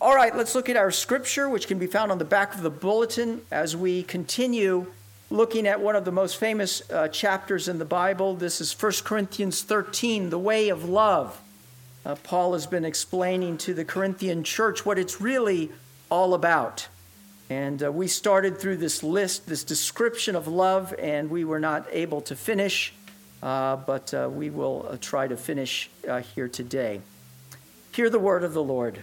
All right, let's look at our scripture, which can be found on the back of the bulletin as we continue looking at one of the most famous uh, chapters in the Bible. This is 1 Corinthians 13, the way of love. Uh, Paul has been explaining to the Corinthian church what it's really all about. And uh, we started through this list, this description of love, and we were not able to finish, uh, but uh, we will uh, try to finish here today. Hear the word of the Lord.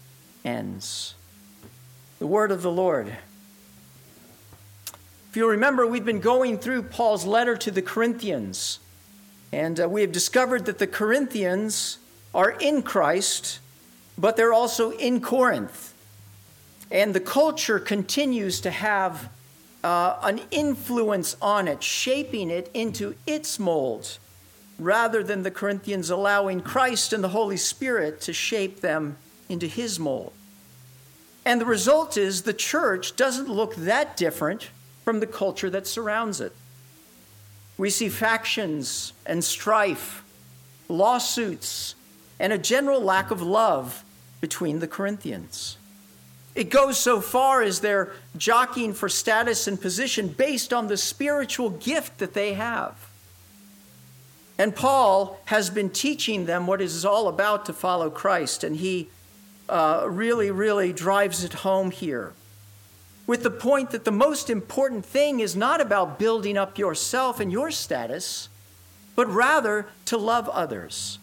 ends. The word of the Lord. If you'll remember, we've been going through Paul's letter to the Corinthians, and uh, we have discovered that the Corinthians are in Christ, but they're also in Corinth. And the culture continues to have uh, an influence on it, shaping it into its mold, rather than the Corinthians allowing Christ and the Holy Spirit to shape them into his mold. And the result is the church doesn't look that different from the culture that surrounds it. We see factions and strife, lawsuits, and a general lack of love between the Corinthians. It goes so far as they're jockeying for status and position based on the spiritual gift that they have. And Paul has been teaching them what it is all about to follow Christ, and he uh, really, really drives it home here with the point that the most important thing is not about building up yourself and your status, but rather to love others.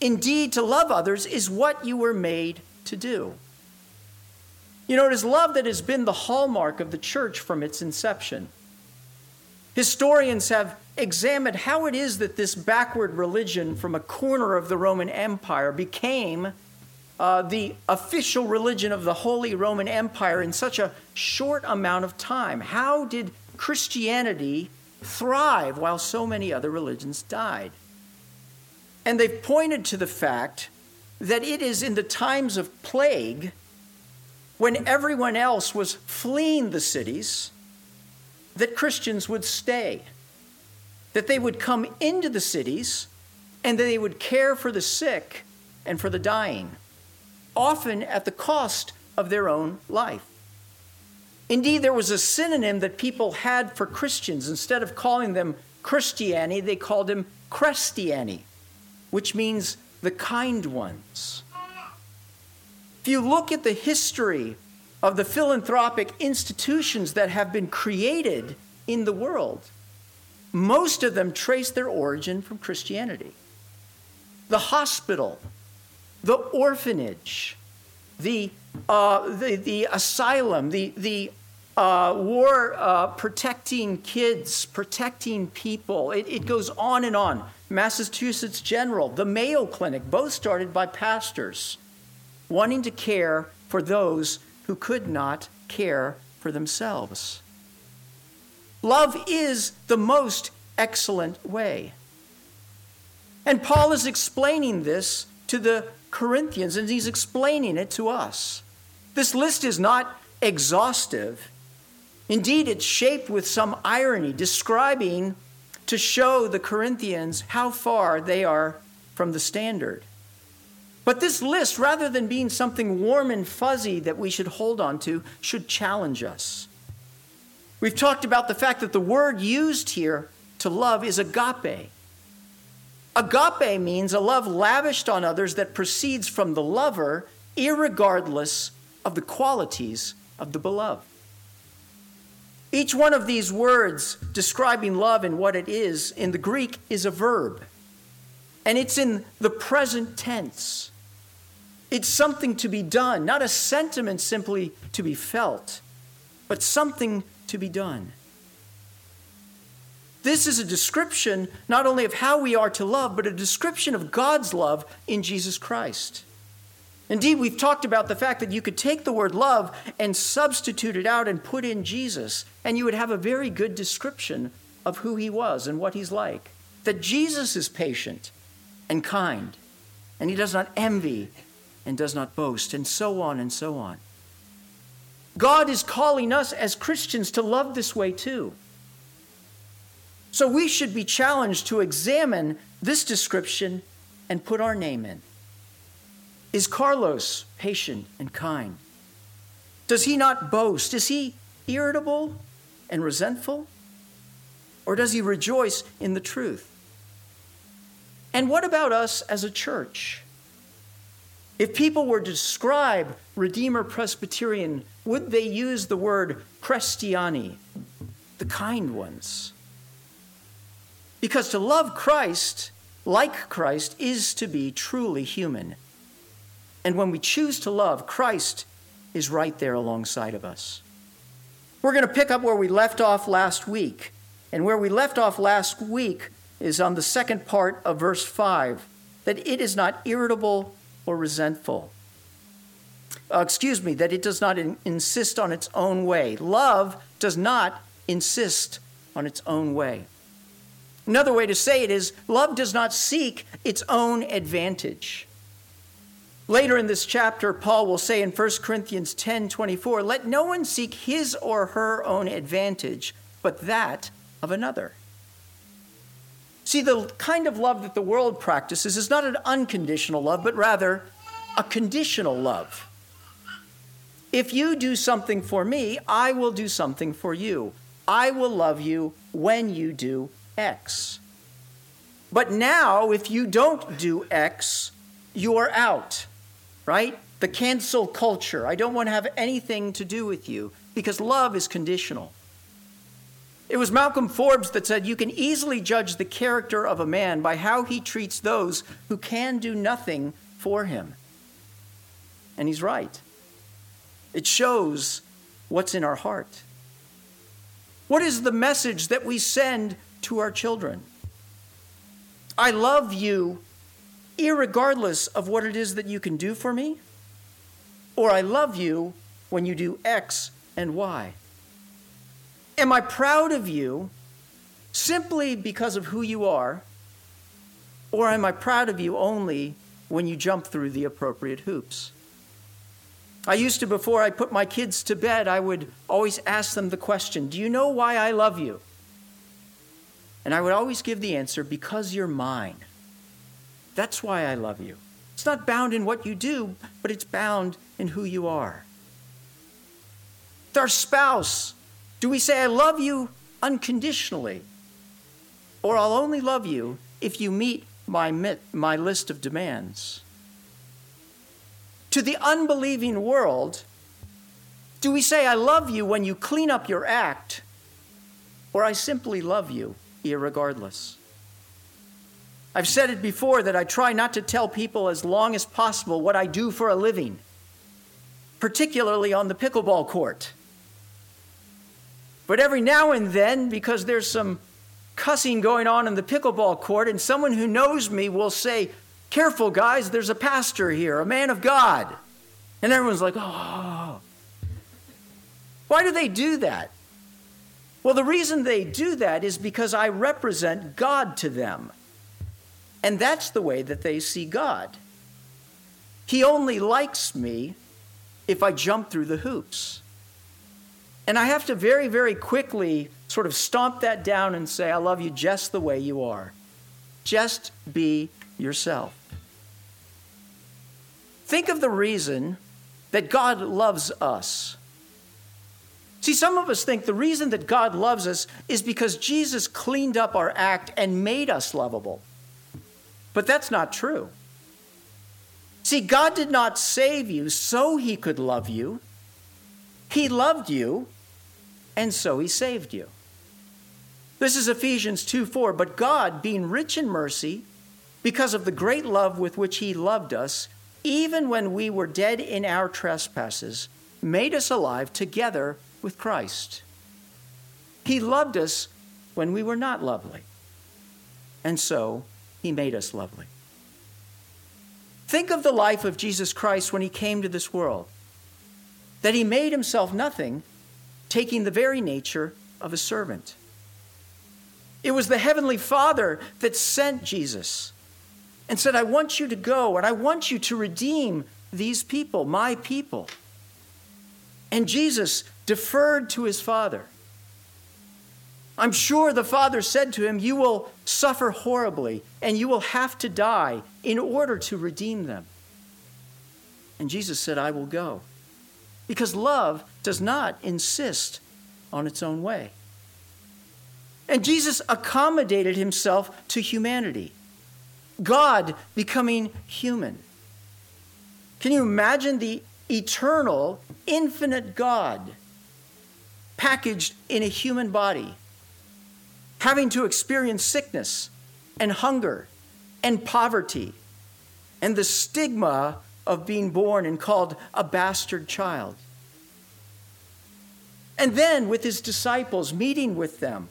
Indeed, to love others is what you were made to do. You know, it is love that has been the hallmark of the church from its inception. Historians have examined how it is that this backward religion from a corner of the Roman Empire became uh, the official religion of the Holy Roman Empire in such a short amount of time. How did Christianity thrive while so many other religions died? And they've pointed to the fact that it is in the times of plague when everyone else was fleeing the cities, that Christians would stay, that they would come into the cities, and that they would care for the sick and for the dying, often at the cost of their own life. Indeed, there was a synonym that people had for Christians. Instead of calling them Christiani, they called them Chrestiani, which means the kind ones. If you look at the history of the philanthropic institutions that have been created in the world, most of them trace their origin from Christianity. The hospital, the orphanage, the, uh, the, the asylum, the, the uh, war uh, protecting kids, protecting people. It, it goes on and on. Massachusetts General, the Mayo Clinic, both started by pastors wanting to care for those who could not care for themselves. Love is the most excellent way. And Paul is explaining this to the Corinthians, and he's explaining it to us. This list is not exhaustive. Indeed, it's shaped with some irony, describing to show the Corinthians how far they are from the standard. But this list, rather than being something warm and fuzzy that we should hold on to, should challenge us. We've talked about the fact that the word used here to love is agape. Agape means a love lavished on others that proceeds from the lover, irregardless of the qualities of the beloved. Each one of these words describing love and what it is in the Greek is a verb, and it's in the present tense. It's something to be done, not a sentiment simply to be felt, but something to be done. This is a description not only of how we are to love, but a description of God's love in Jesus Christ. Indeed, we've talked about the fact that you could take the word love and substitute it out and put in Jesus, and you would have a very good description of who he was and what he's like. That Jesus is patient and kind, and he does not envy and does not boast, and so on and so on. God is calling us as Christians to love this way too. So we should be challenged to examine this description and put our name in. Is Carlos patient and kind? Does he not boast? Is he irritable and resentful? Or does he rejoice in the truth? And what about us as a church? If people were to describe Redeemer Presbyterian, would they use the word Christiani, the kind ones? Because to love Christ, like Christ, is to be truly human. And when we choose to love, Christ is right there alongside of us. We're going to pick up where we left off last week. And where we left off last week is on the second part of verse 5 that it is not irritable or resentful. Uh, excuse me, that it does not in- insist on its own way. Love does not insist on its own way. Another way to say it is love does not seek its own advantage. Later in this chapter, Paul will say in 1 Corinthians 10 24, let no one seek his or her own advantage, but that of another. See, the kind of love that the world practices is not an unconditional love, but rather a conditional love. If you do something for me, I will do something for you. I will love you when you do X. But now, if you don't do X, you are out, right? The cancel culture. I don't want to have anything to do with you because love is conditional. It was Malcolm Forbes that said, You can easily judge the character of a man by how he treats those who can do nothing for him. And he's right. It shows what's in our heart. What is the message that we send to our children? I love you regardless of what it is that you can do for me, or I love you when you do X and Y. Am I proud of you simply because of who you are? Or am I proud of you only when you jump through the appropriate hoops? I used to, before I put my kids to bed, I would always ask them the question Do you know why I love you? And I would always give the answer because you're mine. That's why I love you. It's not bound in what you do, but it's bound in who you are. With our spouse, do we say, I love you unconditionally? Or I'll only love you if you meet my, my list of demands? To the unbelieving world, do we say, I love you when you clean up your act? Or I simply love you, irregardless? I've said it before that I try not to tell people as long as possible what I do for a living, particularly on the pickleball court. But every now and then, because there's some cussing going on in the pickleball court, and someone who knows me will say, Careful, guys, there's a pastor here, a man of God. And everyone's like, Oh. Why do they do that? Well, the reason they do that is because I represent God to them. And that's the way that they see God. He only likes me if I jump through the hoops. And I have to very, very quickly sort of stomp that down and say, I love you just the way you are. Just be yourself. Think of the reason that God loves us. See, some of us think the reason that God loves us is because Jesus cleaned up our act and made us lovable. But that's not true. See, God did not save you so he could love you. He loved you and so he saved you. This is Ephesians 2 4. But God, being rich in mercy, because of the great love with which he loved us, even when we were dead in our trespasses, made us alive together with Christ. He loved us when we were not lovely, and so he made us lovely. Think of the life of Jesus Christ when he came to this world. That he made himself nothing, taking the very nature of a servant. It was the Heavenly Father that sent Jesus and said, I want you to go and I want you to redeem these people, my people. And Jesus deferred to his Father. I'm sure the Father said to him, You will suffer horribly and you will have to die in order to redeem them. And Jesus said, I will go. Because love does not insist on its own way. And Jesus accommodated himself to humanity, God becoming human. Can you imagine the eternal, infinite God packaged in a human body, having to experience sickness and hunger and poverty and the stigma of being born and called a bastard child? And then with his disciples, meeting with them,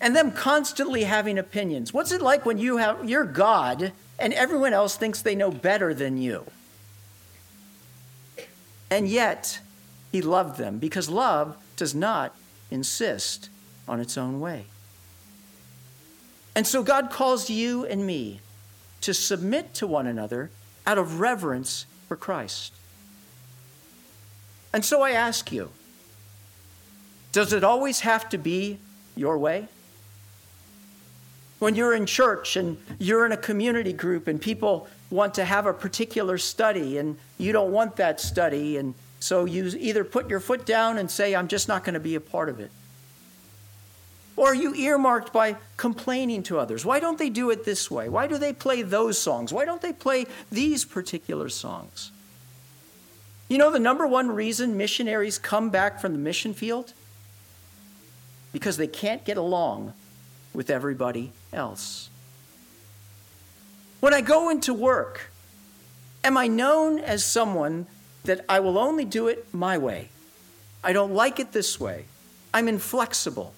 and them constantly having opinions. What's it like when you have you're God and everyone else thinks they know better than you? And yet, he loved them because love does not insist on its own way. And so God calls you and me to submit to one another out of reverence for Christ. And so I ask you, does it always have to be your way? When you're in church and you're in a community group and people want to have a particular study and you don't want that study, and so you either put your foot down and say, I'm just not going to be a part of it. Or are you earmarked by complaining to others? Why don't they do it this way? Why do they play those songs? Why don't they play these particular songs? You know the number one reason missionaries come back from the mission field? Because they can't get along with everybody else. When I go into work, am I known as someone that I will only do it my way? I don't like it this way. I'm inflexible.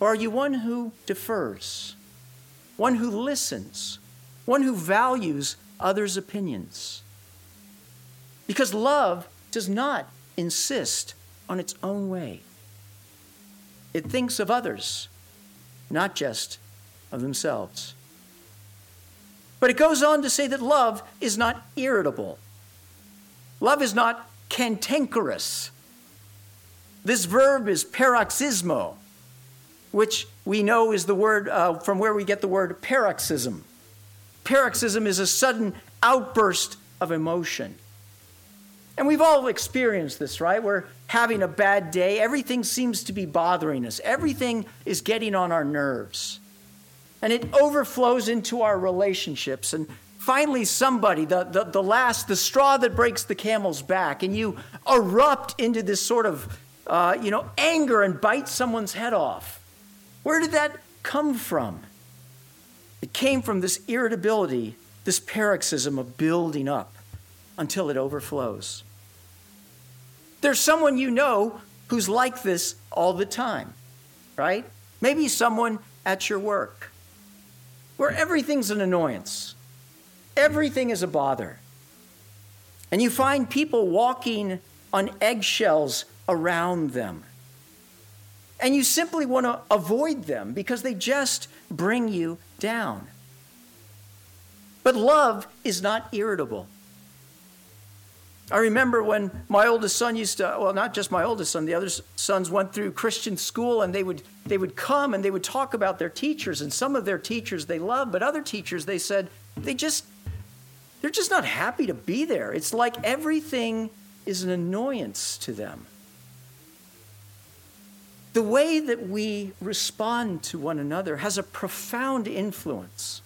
Or are you one who defers, one who listens, one who values others' opinions? Because love does not insist on its own way, it thinks of others not just of themselves. But it goes on to say that love is not irritable. Love is not cantankerous. This verb is paroxysmo, which we know is the word uh, from where we get the word paroxysm. Paroxysm is a sudden outburst of emotion. And we've all experienced this, right? We're having a bad day. Everything seems to be bothering us, everything is getting on our nerves. And it overflows into our relationships. And finally, somebody, the, the, the last, the straw that breaks the camel's back, and you erupt into this sort of, uh, you know, anger and bite someone's head off. Where did that come from? It came from this irritability, this paroxysm of building up until it overflows. There's someone you know who's like this all the time, right? Maybe someone at your work where everything's an annoyance, everything is a bother. And you find people walking on eggshells around them. And you simply want to avoid them because they just bring you down. But love is not irritable. I remember when my oldest son used to, well, not just my oldest son, the other sons went through Christian school and they would, they would come and they would talk about their teachers. And some of their teachers they loved, but other teachers they said they just, they're just not happy to be there. It's like everything is an annoyance to them. The way that we respond to one another has a profound influence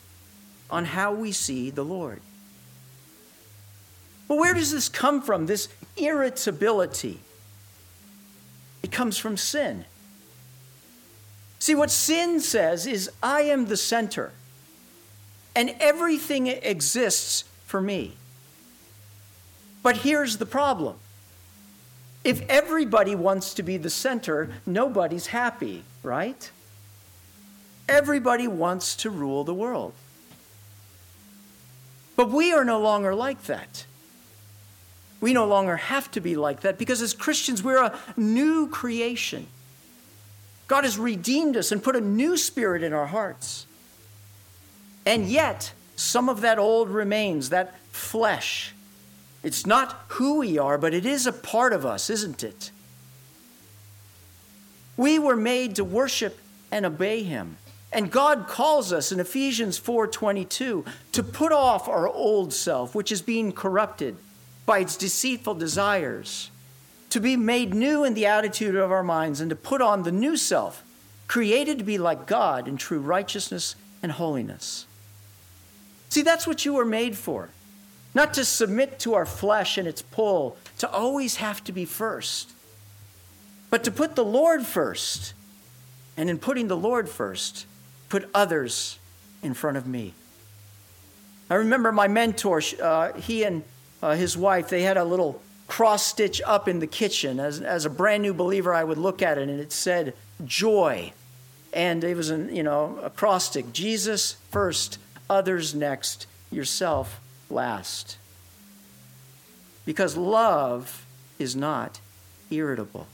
on how we see the Lord. Well, where does this come from, this irritability? It comes from sin. See, what sin says is, I am the center, and everything exists for me. But here's the problem if everybody wants to be the center, nobody's happy, right? Everybody wants to rule the world. But we are no longer like that. We no longer have to be like that because as Christians, we're a new creation. God has redeemed us and put a new spirit in our hearts. And hmm. yet, some of that old remains, that flesh. It's not who we are, but it is a part of us, isn't it? We were made to worship and obey him. And God calls us in Ephesians 4:22 to put off our old self, which is being corrupted by its deceitful desires, to be made new in the attitude of our minds and to put on the new self, created to be like God in true righteousness and holiness. See, that's what you were made for. Not to submit to our flesh and its pull, to always have to be first, but to put the Lord first. And in putting the Lord first, put others in front of me. I remember my mentor, uh, he and uh, his wife, they had a little cross stitch up in the kitchen. As, as a brand new believer, I would look at it and it said joy. And it was an, you know, acrostic Jesus first, others next, yourself last. Because love is not irritable.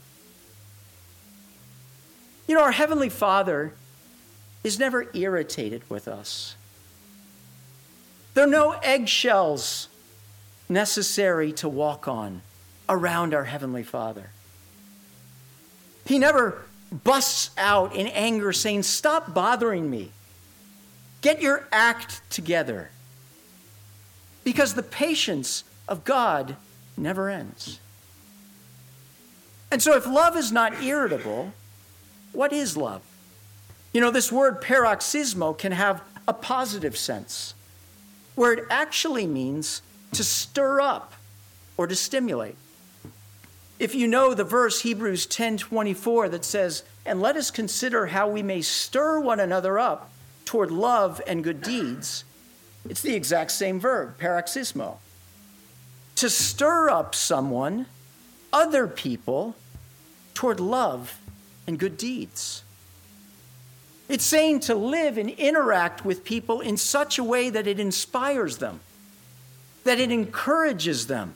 You know, our Heavenly Father is never irritated with us. There are no eggshells necessary to walk on around our Heavenly Father. He never busts out in anger saying, Stop bothering me. Get your act together. Because the patience of God never ends. And so, if love is not irritable, what is love? You know, this word paroxysmo can have a positive sense, where it actually means to stir up or to stimulate. If you know the verse Hebrews 10:24 that says, "And let us consider how we may stir one another up toward love and good deeds. It's the exact same verb, paroxysmo. To stir up someone, other people, toward love and good deeds. It's saying to live and interact with people in such a way that it inspires them, that it encourages them,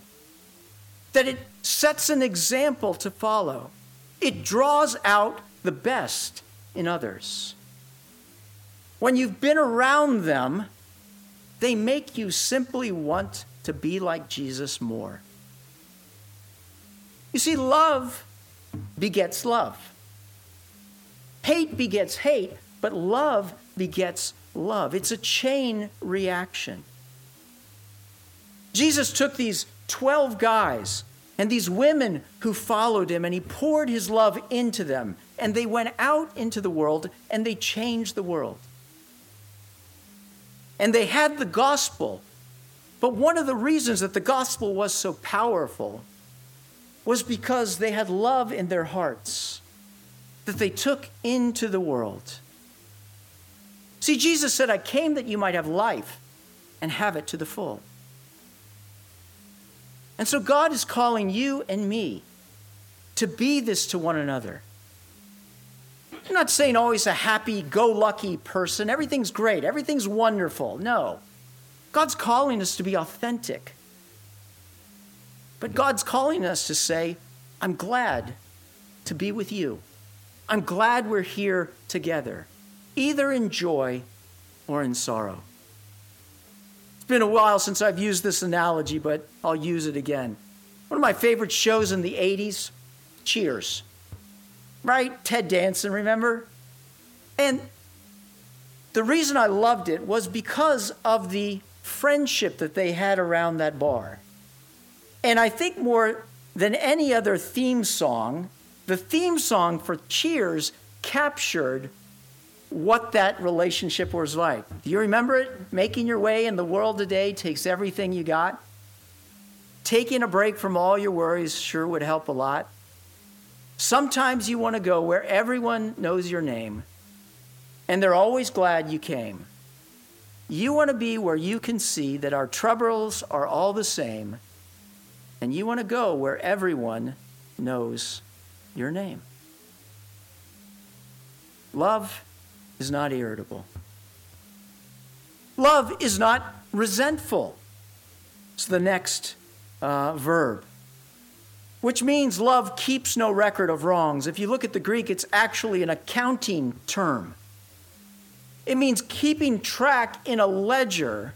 that it sets an example to follow. It draws out the best in others. When you've been around them, they make you simply want to be like Jesus more. You see, love begets love. Hate begets hate, but love begets love. It's a chain reaction. Jesus took these 12 guys and these women who followed him, and he poured his love into them, and they went out into the world and they changed the world and they had the gospel. But one of the reasons that the gospel was so powerful was because they had love in their hearts that they took into the world. See, Jesus said, I came that you might have life and have it to the full. And so God is calling you and me to be this to one another. I'm not saying always a happy go lucky person. Everything's great, everything's wonderful. No. God's calling us to be authentic. But God's calling us to say, I'm glad to be with you. I'm glad we're here together, either in joy or in sorrow. Been a while since I've used this analogy, but I'll use it again. One of my favorite shows in the 80s, Cheers right? Ted Danson, remember? And the reason I loved it was because of the friendship that they had around that bar. And I think more than any other theme song, the theme song for Cheers captured what that relationship was like. Do you remember it? Making your way in the world today takes everything you got. Taking a break from all your worries sure would help a lot. Sometimes you want to go where everyone knows your name and they're always glad you came. You want to be where you can see that our troubles are all the same, and you want to go where everyone knows your name. Love is not irritable. Love is not resentful. It's the next uh, verb, which means love keeps no record of wrongs. If you look at the Greek, it's actually an accounting term. It means keeping track in a ledger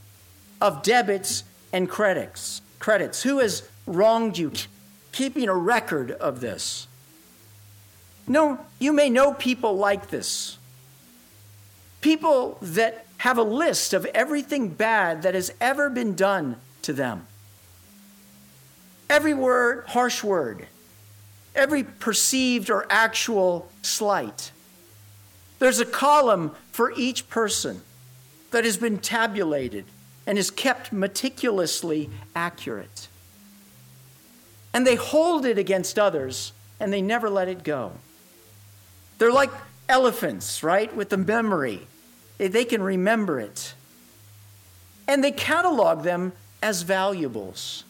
of debits and credits. Credits. Who has wronged you? Keeping a record of this. No, you may know people like this. People that have a list of everything bad that has ever been done to them. Every word, harsh word, every perceived or actual slight. There's a column for each person that has been tabulated and is kept meticulously accurate. And they hold it against others and they never let it go. They're like elephants, right, with the memory. Eh, they can remember it. And they catalog them as valuables.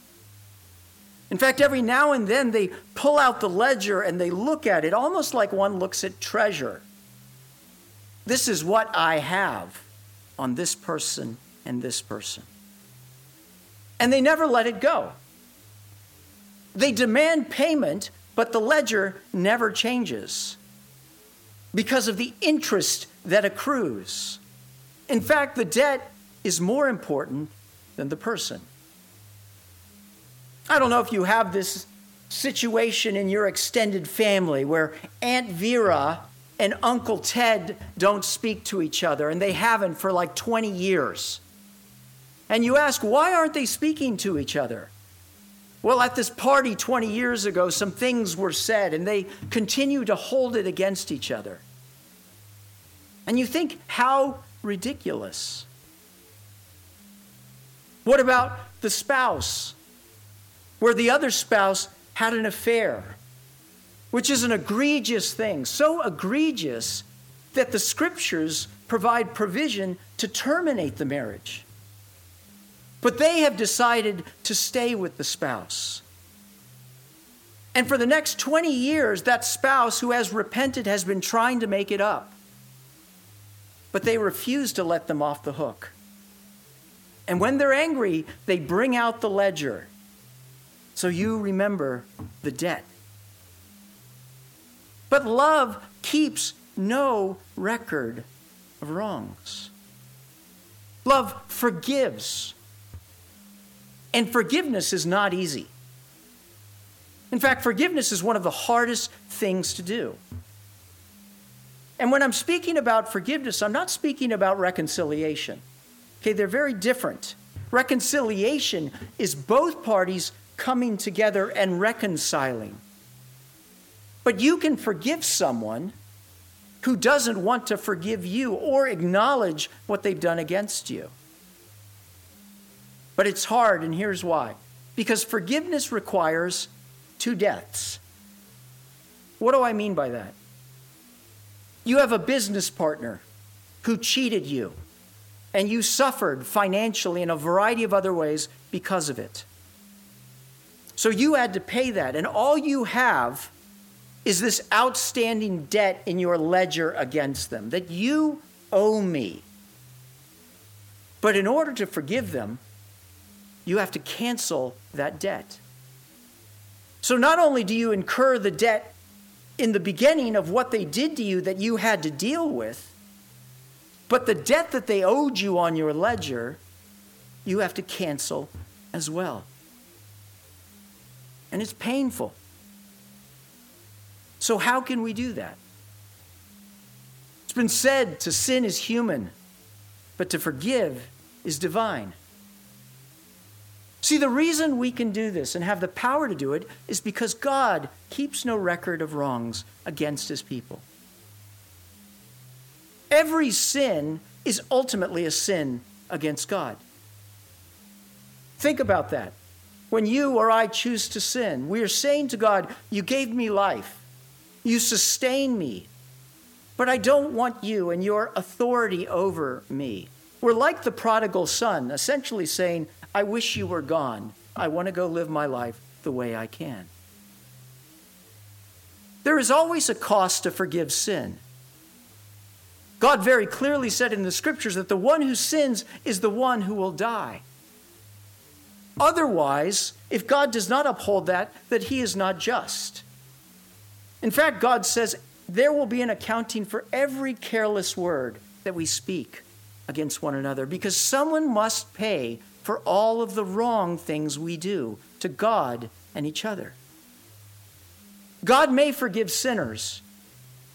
In fact, every now and then they pull out the ledger and they look at it almost like one looks at treasure. This is what I have on this person and this person. And they never let it go. They demand payment, but the ledger never changes because of the interest that accrues. In fact, the debt is more important than the person. I don't know if you have this situation in your extended family where Aunt Vera and Uncle Ted don't speak to each other, and they haven't for like 20 years. And you ask, why aren't they speaking to each other? Well, at this party 20 years ago, some things were said, and they continue to hold it against each other. And you think, how ridiculous. What about the spouse, where the other spouse had an affair, which is an egregious thing, so egregious that the scriptures provide provision to terminate the marriage. But they have decided to stay with the spouse. And for the next 20 years, that spouse who has repented has been trying to make it up but they refuse to let them off the hook. And when they're angry, they bring out the ledger. So you remember the debt. But love keeps no record of wrongs. Love forgives. And forgiveness is not easy. In fact, forgiveness is one of the hardest things to do. And when I'm speaking about forgiveness, I'm not speaking about reconciliation. Okay, they're very different. Reconciliation is both parties coming together and reconciling. But you can forgive someone who doesn't want to forgive you or acknowledge what they've done against you. But it's hard, and here's why because forgiveness requires two deaths. What do I mean by that? You have a business partner who cheated you, and you suffered financially in a variety of other ways because of it. So you had to pay that, and all you have is this outstanding debt in your ledger against them that you owe me. But in order to forgive them, you have to cancel that debt. So not only do you incur the debt in the beginning of what they did to you that you had to deal with, but the debt that they owed you on your ledger, you have to cancel as well. And it's painful. So, how can we do that? It's been said to sin is human, but to forgive is divine. See, the reason we can do this and have the power to do it is because God keeps no record of wrongs against his people. Every sin is ultimately a sin against God. Think about that. When you or I choose to sin, we are saying to God, You gave me life, you sustain me, but I don't want you and your authority over me. We're like the prodigal son, essentially saying, I wish you were gone. I want to go live my life the way I can. There is always a cost to forgive sin. God very clearly said in the scriptures that the one who sins is the one who will die. Otherwise, if God does not uphold that, that he is not just. In fact, God says there will be an accounting for every careless word that we speak against one another because someone must pay for all of the wrong things we do to God and each other. God may forgive sinners,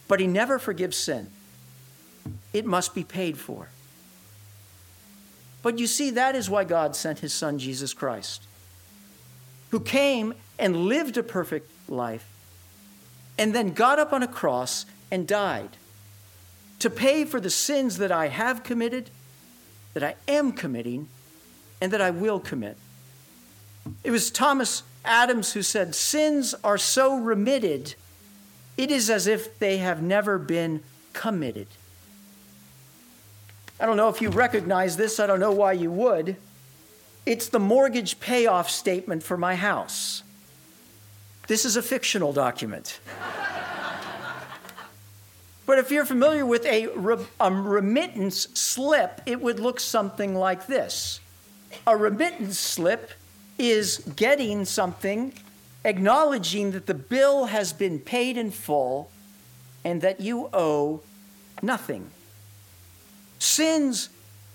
but he never forgives sin. It must be paid for. But you see, that is why God sent his son, Jesus Christ, who came and lived a perfect life and then got up on a cross and died to pay for the sins that I have committed, that I am committing, and that I will commit. It was Thomas Adams who said, Sins are so remitted, it is as if they have never been committed. I don't know if you recognize this, I don't know why you would. It's the mortgage payoff statement for my house. This is a fictional document. But if you're familiar with a, a, remittance slip, it would look something like this. A remittance slip is getting something, acknowledging that the bill has been paid in full and that you owe nothing. Sins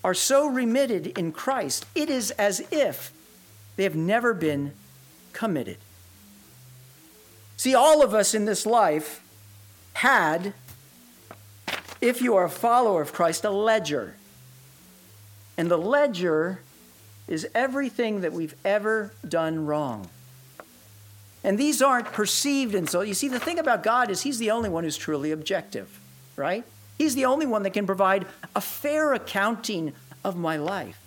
are so remitted in Christ, it is as if they have never been committed. See, all of us in this life had, if you are a follower of Christ, a ledger. And the ledger is everything that we've ever done wrong. And these aren't perceived and so you see the thing about God is he's the only one who's truly objective, right? He's the only one that can provide a fair accounting of my life.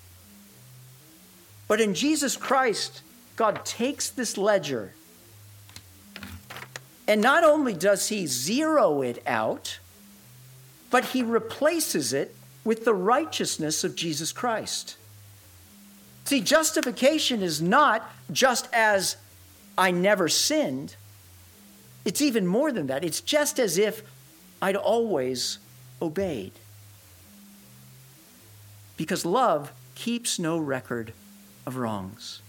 But in Jesus Christ, God takes this ledger and not only does he zero it out, but he replaces it with the righteousness of Jesus Christ. See, justification is not just as I never sinned, it's even more than that. It's just as if I'd always obeyed. Because love keeps no record of wrongs.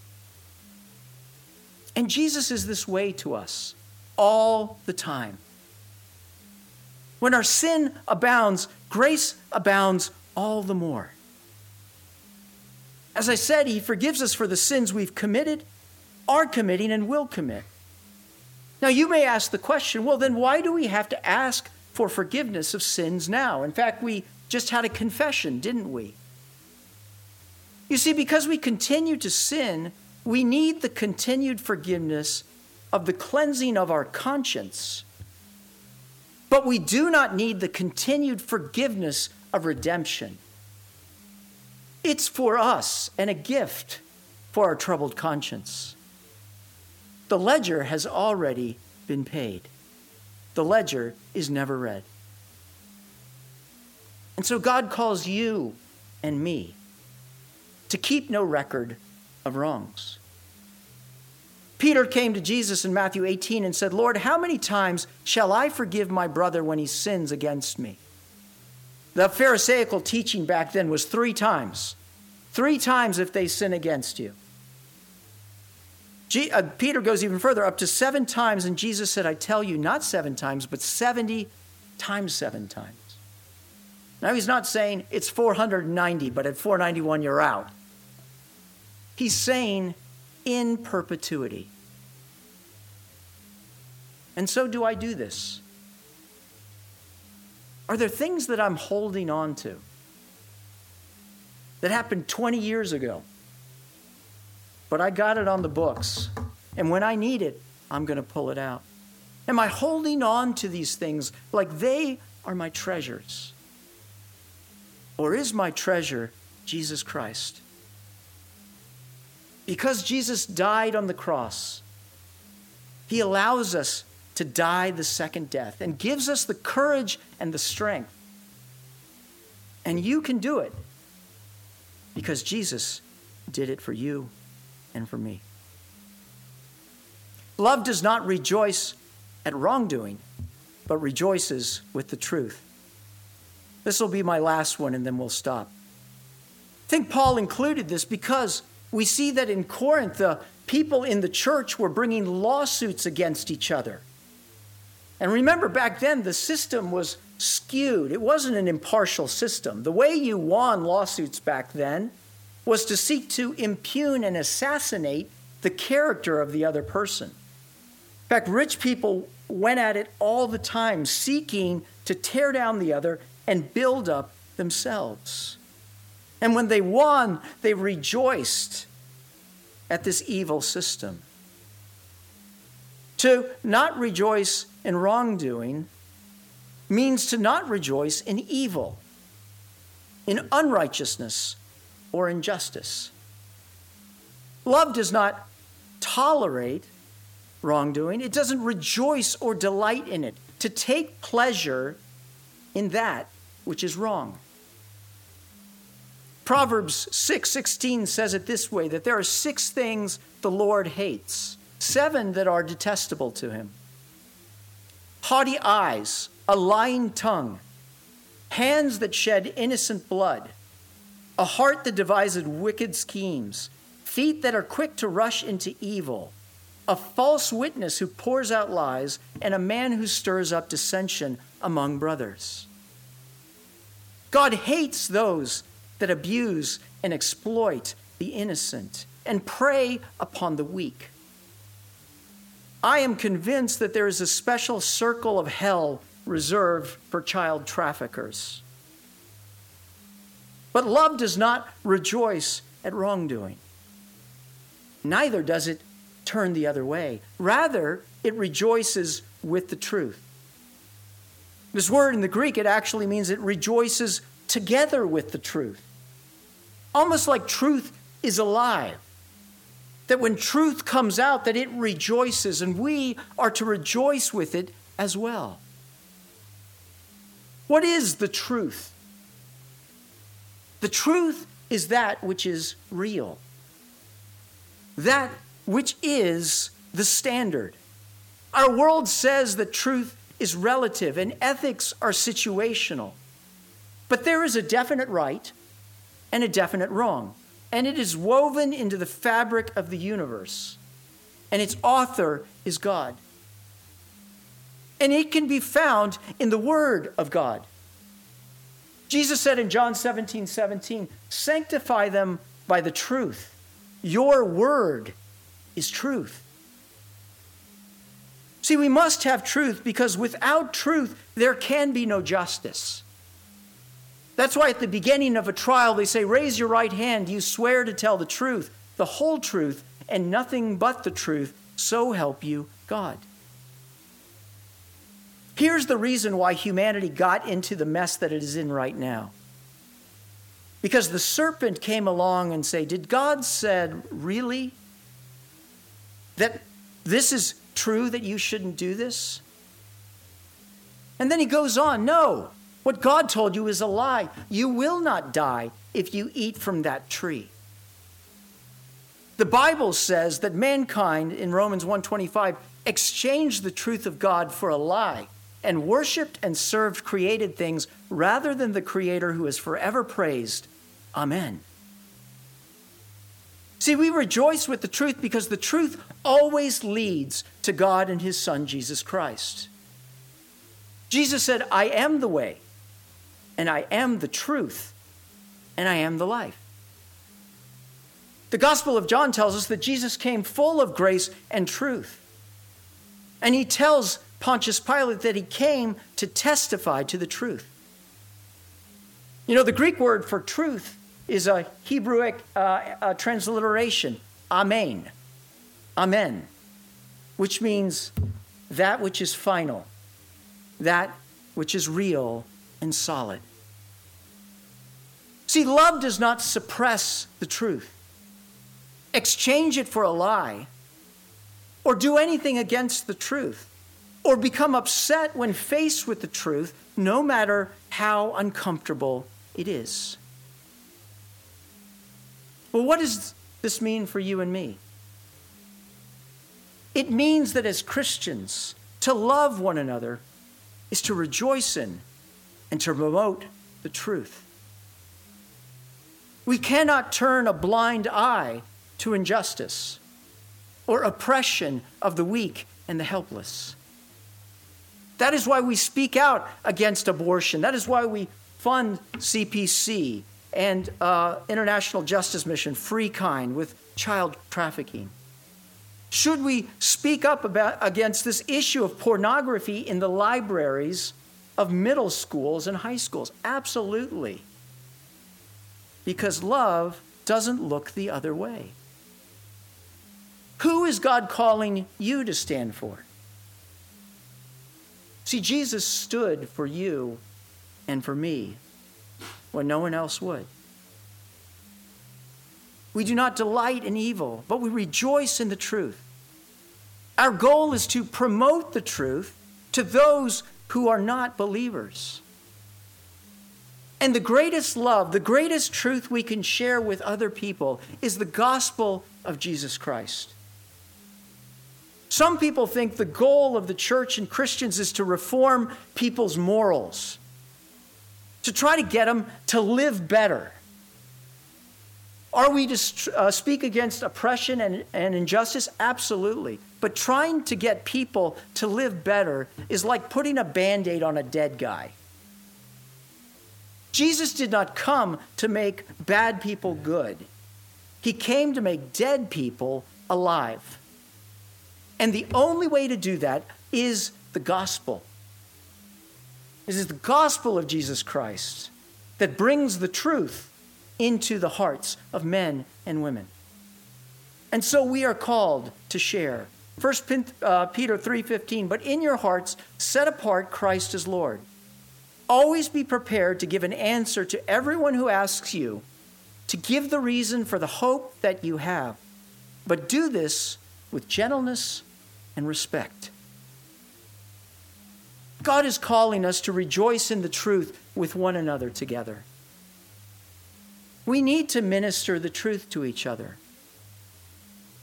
And Jesus is this way to us all the time. When our sin abounds, grace abounds all the more. As I said, He forgives us for the sins we've committed, are committing, and will commit. Now, you may ask the question well, then why do we have to ask for forgiveness of sins now? In fact, we just had a confession, didn't we? You see, because we continue to sin, we need the continued forgiveness of the cleansing of our conscience. But we do not need the continued forgiveness of redemption. It's for us and a gift for our troubled conscience. The ledger has already been paid. The ledger is never read. And so God calls you and me to keep no record of wrongs. Peter came to Jesus in Matthew 18 and said, Lord, how many times shall I forgive my brother when he sins against me? The Pharisaical teaching back then was three times. Three times if they sin against you. Uh, Peter goes even further, up to seven times, and Jesus said, I tell you, not seven times, but 70 times seven times. Now, he's not saying it's 490, but at 491, you're out. He's saying in perpetuity. And so do I do this. Are there things that I'm holding on to that happened 20 years ago? But I got it on the books. And when I need it, I'm going to pull it out. Am I holding on to these things like they are my treasures? Or is my treasure Jesus Christ? Because Jesus died on the cross, he allows us to die the second death and gives us the courage and the strength. And you can do it because Jesus did it for you and for me. Love does not rejoice at wrongdoing, but rejoices with the truth. This will be my last one, and then we'll stop. I think Paul included this because We see that in Corinth, the people in the church were bringing lawsuits against each other. And remember, back then, the system was skewed. It wasn't an impartial system. The way you won lawsuits back then was to seek to impugn and assassinate the character of the other person. In fact, rich people went at it all the time, seeking to tear down the other and build up themselves. And when they won, they rejoiced at this evil system. To not rejoice in wrongdoing means to not rejoice in evil, in unrighteousness, or injustice. Love does not tolerate wrongdoing, it doesn't rejoice or delight in it, to take pleasure in that which is wrong. Proverbs 6:16 6, says it this way that there are six things the Lord hates, seven that are detestable to him. Haughty eyes, a lying tongue, hands that shed innocent blood, a heart that devises wicked schemes, feet that are quick to rush into evil, a false witness who pours out lies, and a man who stirs up dissension among brothers. God hates those that abuse and exploit the innocent and prey upon the weak. I am convinced that there is a special circle of hell reserved for child traffickers. But love does not rejoice at wrongdoing. Neither does it turn the other way. Rather, it rejoices with the truth. This word in the Greek, it actually means it rejoices together with the truth almost like truth is alive. That when truth comes out, that it rejoices, and we are to rejoice with it as well. What is the truth? The truth is that which is real, that which is the standard. Our world says that truth is relative and ethics are situational. But there is a definite right and a definite wrong. And it is woven into the fabric of the universe. And its author is God. And it can be found in the Word of God. Jesus said in John 17 17, Sanctify them by the truth. Your word is truth. See, we must have truth because without truth, there can be no justice. That's why at the beginning of a trial, they say, Raise your right hand. You swear to tell the truth, the whole truth, and nothing but the truth. So help you God. Here's the reason why humanity got into the mess that it is in right now. Because the serpent came along and say, "Did God said really that this is true that you shouldn't do this?" And then he goes on, "No. What God told you is a lie. You will not die if you eat from that tree. The Bible says that mankind in Romans 1:25 exchanged the truth of God for a lie and worshiped and served created things rather than the creator who is forever praised. Amen. See, we rejoice with the truth because the truth always leads to God and his son Jesus Christ. Jesus said, "I am the way, and I am the truth, and I am the life. The Gospel of John tells us that Jesus came full of grace and truth. And he tells Pontius Pilate that he came to testify to the truth. You know, the Greek word for truth is a Hebrewic uh, transliteration, amen. Amen, which means that which is final, that which is real and solid. See, love does not suppress the truth, exchange it for a lie, or do anything against the truth, or become upset when faced with the truth, no matter how uncomfortable it is. Well, what does this mean for you and me? It means that as Christians, to love one another is to rejoice in and to promote the truth. We cannot turn a blind eye to injustice or oppression of the weak and the helpless. That is why we speak out against abortion. That is why we fund CPC and uh, International Justice Mission, Free Kind, with child trafficking. Should we speak up about, against this issue of pornography in the libraries of middle schools and high schools? Absolutely. Because love doesn't look the other way. Who is God calling you to stand for? See, Jesus stood for you and for me when no one else would. We do not delight in evil, but we rejoice in the truth. Our goal is to promote the truth to those who are not believers. And the greatest love, the greatest truth we can share with other people is the gospel of Jesus Christ. Some people think the goal of the church and Christians is to reform people's morals, to try to get them to live better. Are we to uh, speak against oppression and, and injustice? Absolutely. But trying to get people to live better is like putting a band aid on a dead guy. Jesus did not come to make bad people good, He came to make dead people alive. And the only way to do that is the gospel. It is the gospel of Jesus Christ that brings the truth into the hearts of men and women. And so we are called to share. 1 uh, Peter 3:15, but in your hearts set apart Christ as Lord. Always be prepared to give an answer to everyone who asks you, to give the reason for the hope that you have. But do this with gentleness and respect. God is calling us to rejoice in the truth with one another together. We need to minister the truth to each other.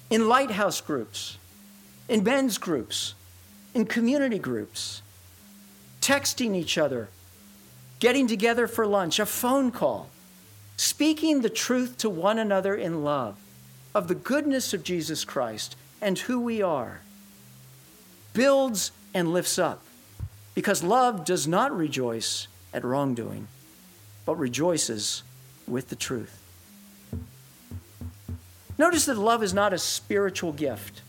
In lighthouse groups, in men's groups, in community groups, texting each other, getting together for lunch, a phone call, speaking the truth to one another in love of the goodness of Jesus Christ and who we are, builds and lifts up. Because love does not rejoice at wrongdoing, but rejoices with the truth. Notice that love is not a spiritual gift.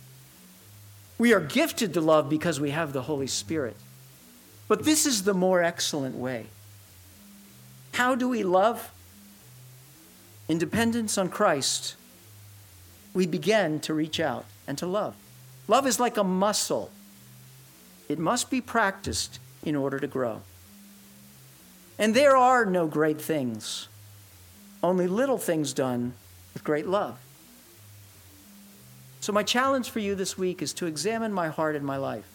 We are gifted to love because we have the Holy Spirit. But this is the more excellent way. How do we love? In dependence on Christ, we begin to reach out and to love. Love is like a muscle, it must be practiced in order to grow. And there are no great things only little things done with great love. So, my challenge for you this week is to examine my heart and my life.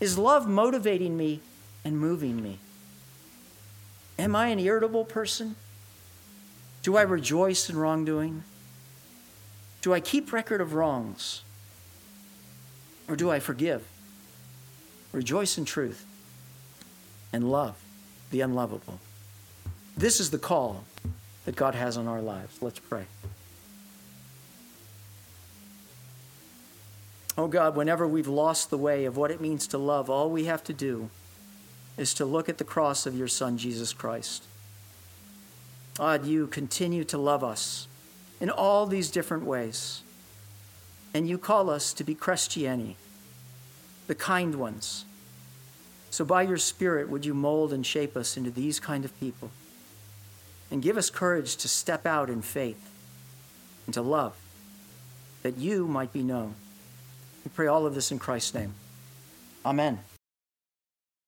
Is love motivating me and moving me? Am I an irritable person? Do I rejoice in wrongdoing? Do I keep record of wrongs? Or do I forgive? Rejoice in truth and love the unlovable. This is the call that God has on our lives. Let's pray. Oh God, whenever we've lost the way of what it means to love, all we have to do is to look at the cross of your Son, Jesus Christ. God, you continue to love us in all these different ways. And you call us to be Chrestiani, the kind ones. So by your Spirit, would you mold and shape us into these kind of people? And give us courage to step out in faith and to love, that you might be known. We pray all of this in Christ's name. Amen.